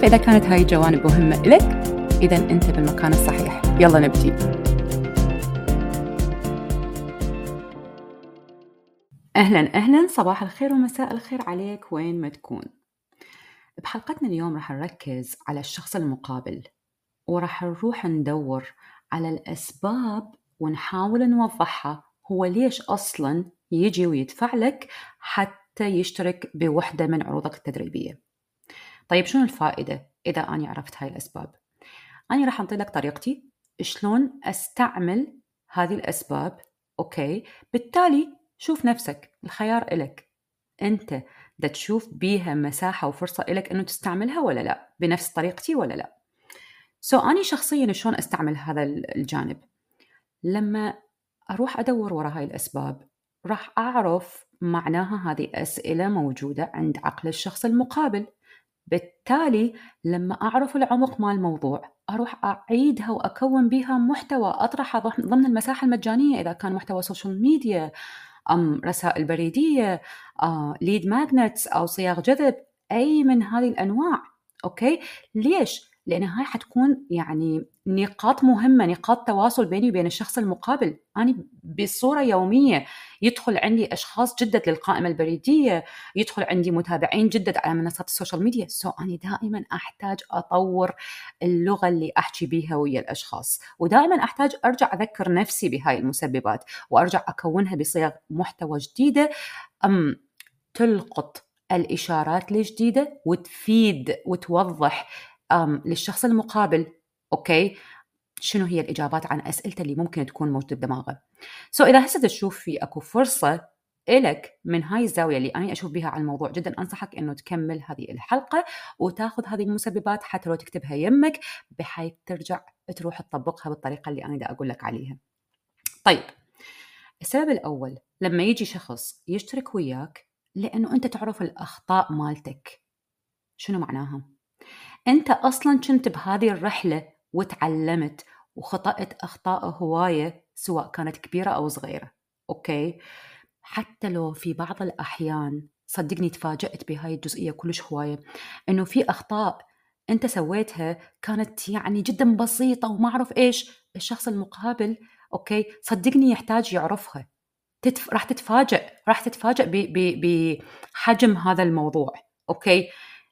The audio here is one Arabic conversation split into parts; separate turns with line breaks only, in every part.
فإذا كانت هاي الجوانب مهمة إلك إذا أنت بالمكان الصحيح. يلا نبتدي أهلا أهلا. صباح الخير ومساء الخير عليك. وين ما تكون. بحلقتنا اليوم راح نركز على الشخص المقابل وراح نروح ندور على الأسباب ونحاول نوضحها. هو ليش أصلا يجي ويدفع لك حتى يشترك بوحدة من عروضك التدريبية. طيب شنو الفائدة إذا أنا عرفت هاي الأسباب؟ أنا راح أنطي لك طريقتي شلون أستعمل هذه الأسباب أوكي؟ بالتالي شوف نفسك الخيار إلك. أنت دا تشوف بيها مساحة وفرصة إلك أنه تستعملها ولا لا بنفس طريقتي ولا لا. so so, أنا شخصيا شلون أستعمل هذا الجانب؟ لما أروح أدور وراء هاي الأسباب راح أعرف معناها هذه أسئلة موجودة عند عقل الشخص المقابل. بالتالي لما أعرف العمق مال الموضوع أروح أعيدها وأكون بها محتوى أطرحه ضمن المساحة المجانية إذا كان محتوى social media أم رسائل بريدية آه، lead magnets أو صياغ جذب أي من هذه الأنواع أوكي ليش؟ لأن هاي حتكون يعني نقاط مهمة نقاط تواصل بيني وبين الشخص المقابل. أنا بصورة يومية يدخل عندي أشخاص جدد للقائمة البريدية يدخل عندي متابعين جدد على منصات ال social media. so أنا دائما أحتاج أطور اللغة اللي أحكي بيها ويا الأشخاص. ودائما أحتاج أرجع أذكر نفسي بهاي المسببات وأرجع أكونها بصيغ محتوى جديدة. أم تلقط الإشارات الجديدة وتفيد وتوضح للشخص المقابل Okay? شنو هي الإجابات عن اسئلته اللي ممكن تكون موجودة بدماغه so, إذا هسه تشوف في أكو فرصة إلك من هاي الزاوية اللي أنا أشوف بها على الموضوع جدا أنصحك أنه تكمل هذه الحلقة وتاخذ هذه المسببات حتى لو تكتبها يمك بحيث ترجع تروح تطبقها بالطريقة اللي أنا دا أقول لك عليها. طيب السبب الأول لما يجي شخص يشترك وياك لأنه أنت تعرف الأخطاء مالتك شنو معناها؟ أنت أصلا كنت بهذه الرحلة وتعلمت وخطأت أخطاء هواية سواء كانت كبيرة أو صغيرة okay? حتى لو في بعض الأحيان صدقني تفاجأت بهاي الجزئية كلش هواية إنه في أخطاء أنت سويتها كانت يعني جدا بسيطة وما أعرف إيش الشخص المقابل okay? صدقني يحتاج يعرفها. تتف... راح تتفاجئ راح تتفاجئ بحجم هذا الموضوع okay?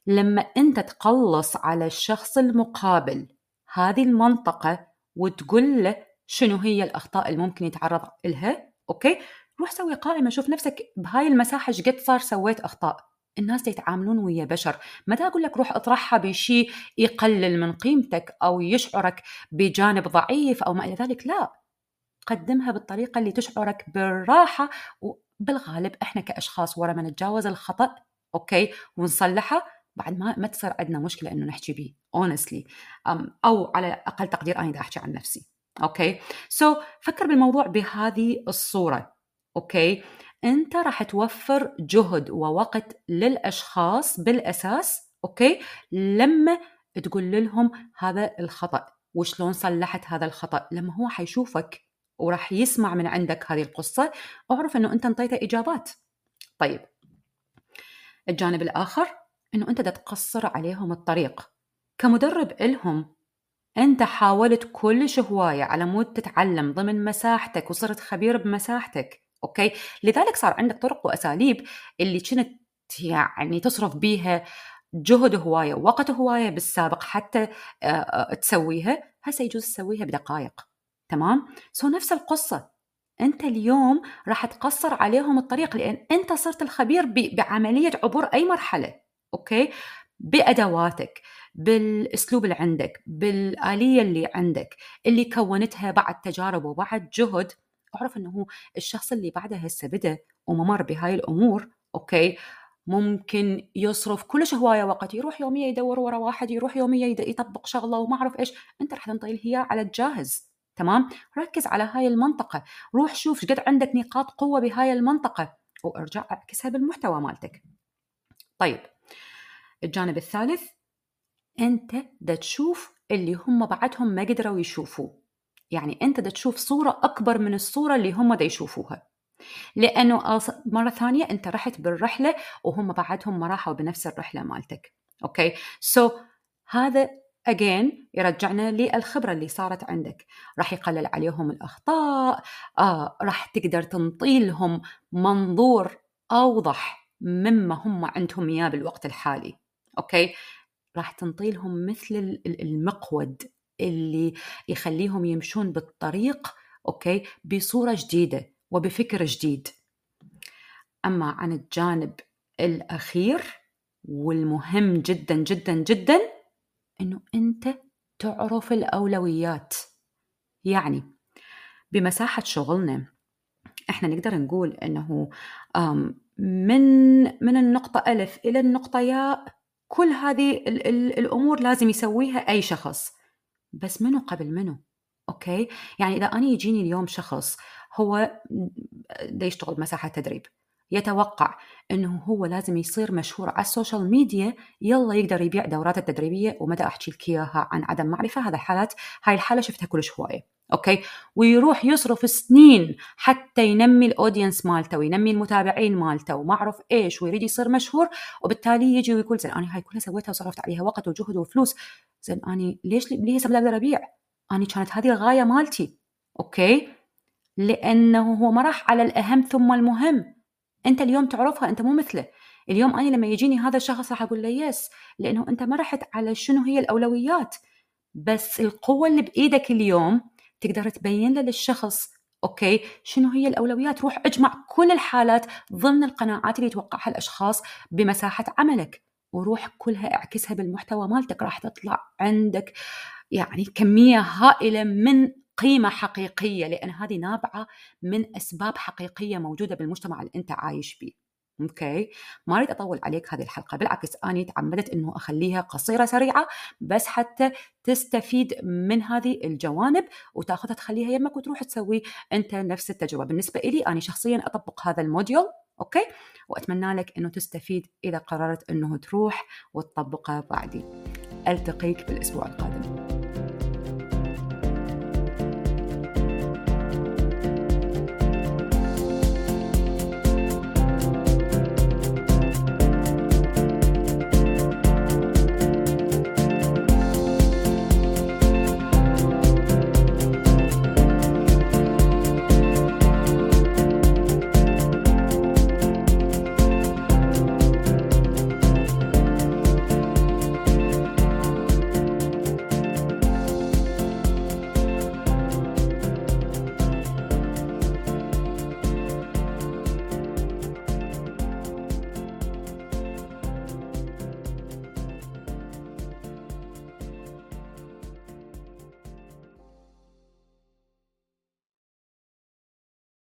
لما أنت تقلص على الشخص المقابل هذه المنطقة وتقول له شنو هي الأخطاء اللي ممكن يتعرض لها okay? روح سوي قائمة شوف نفسك بهاي المساحة إيش قد صار سويت أخطاء. الناس يتعاملون ويا بشر. ما أقول لك روح اطرحها بشيء يقلل من قيمتك أو يشعرك بجانب ضعيف أو ما إلى ذلك لا. قدمها بالطريقة اللي تشعرك بالراحة وبالغالب إحنا كأشخاص ورا ما نتجاوز الخطأ okay? ونصلحه بعد ما ما تصير عندنا مشكلة إنه نحكي به honestly أو على أقل تقدير أنا بدي أحكي عن نفسي. Okay? so, فكر بالموضوع بهذه الصورة. Okay? أنت راح توفر جهد ووقت للأشخاص بالأساس okay? لما تقول لهم هذا الخطأ وشلون صلحت هذا الخطأ. لما هو حيشوفك وراح يسمع من عندك هذه القصة أعرف إنه أنت أنطيته إجابات. طيب. الجانب الآخر إنه أنت تقصر عليهم الطريق. كمدرب إلهم أنت حاولت كل هوايه على مود تتعلم ضمن مساحتك وصرت خبير بمساحتك okay? لذلك صار عندك طرق وأساليب اللي كنت يعني تصرف بيها جهد هوايه ووقت هوايه بالسابق حتى تسويها. هسه يجوز تسويها بدقائق تمام؟ so نفس القصة. أنت اليوم راح تقصر عليهم الطريق لأن أنت صرت الخبير بعملية عبور أي مرحلة. Okay? بأدواتك بالأسلوب اللي عندك بالآلية اللي عندك اللي كونتها بعد تجارب وبعد جهد. أعرف إنه الشخص اللي بعده هسه بدأ وممر بهاي الأمور أوكي؟ ممكن يصرف كلش هواية وقت يروح يوميا يدور ورا واحد يروح يوميا يطبق شغلة وما أعرف إيش. أنت رح تنطي هي على الجاهز تمام؟ ركز على هاي المنطقة. روح شوف قد عندك نقاط قوة بهاي المنطقة وارجع أعكسها بالمحتوى مالتك. طيب الجانب الثالث أنت دا تشوف اللي هم بعدهم ما قدروا يشوفوه. يعني أنت دا تشوف صورة أكبر من الصورة اللي هم دا يشوفوها. لأنه مرة ثانية أنت رحت بالرحلة وهم بعدهم ما راحوا بنفس الرحلة مالتك. Okay? so, هذا again يرجعنا للخبرة اللي صارت عندك. راح يقلل عليهم الأخطاء آه راح تقدر تنطي لهم منظور أوضح مما هم عندهم إياه بالوقت الحالي. Okay? راح تنطي لهم مثل المقود اللي يخليهم يمشون بالطريق أوكي؟ بصورة جديدة وبفكر جديد. أما عن الجانب الأخير والمهم جدا جدا جدا إنه أنت تعرف الأولويات. يعني بمساحة شغلنا إحنا نقدر نقول إنه من من النقطة ألف إلى النقطة ياء كل هذه ال ال الأمور لازم يسويها أي شخص. بس منو قبل منو؟ Okay? يعني إذا أنا يجيني اليوم شخص هو دا يشتغل بمساحه تدريب. يتوقع إنه هو لازم يصير مشهور على ال social media يلا يقدر يبيع دورات التدريبية وما دا أحكي لك إياها عن عدم معرفة. هذا حالات هاي الحالة شفتها كلش هواية okay? ويروح يصرف سنين حتى ينمي ال audience مالته وينمي المتابعين مالته وما أعرف إيش ويريد يصير مشهور وبالتالي يجي ويقول زين أنا هاي كلها سويتها وصرفت عليها وقت وجهد وفلوس. زين اني ليش ليش ما أقدر أبيع؟ اني كانت هذه الغاية مالتي okay? لأنه هو ما راح على الأهم ثم المهم. أنت اليوم تعرفها أنت مو مثله. اليوم أنا لما يجيني هذا الشخص راح أقول له yes لأنه أنت ما رحت على شنو هي الأولويات. بس القوة اللي بإيدك اليوم تقدر تبين له للشخص okay شنو هي الأولويات؟ روح اجمع كل الحالات ضمن القناعات اللي يتوقعها الأشخاص بمساحة عملك وروح كلها اعكسها بالمحتوى مالتك راح تطلع عندك يعني كمية هائلة من قيمة حقيقية لأن هذه نابعة من أسباب حقيقية موجودة بالمجتمع اللي أنت عايش فيه أوكي؟ ما أريد أطول عليك هذه الحلقة بالعكس أني تعمدت إنه أخليها قصيرة سريعة بس حتى تستفيد من هذه الجوانب وتأخذها تخليها يمك وتروح تسوي أنت نفس التجربة. بالنسبة لي أنا شخصيا أطبق هذا ال module okay? وأتمنى لك إنه تستفيد إذا قررت إنه تروح وتطبقه بعدي ألتقيك بالأسبوع القادم.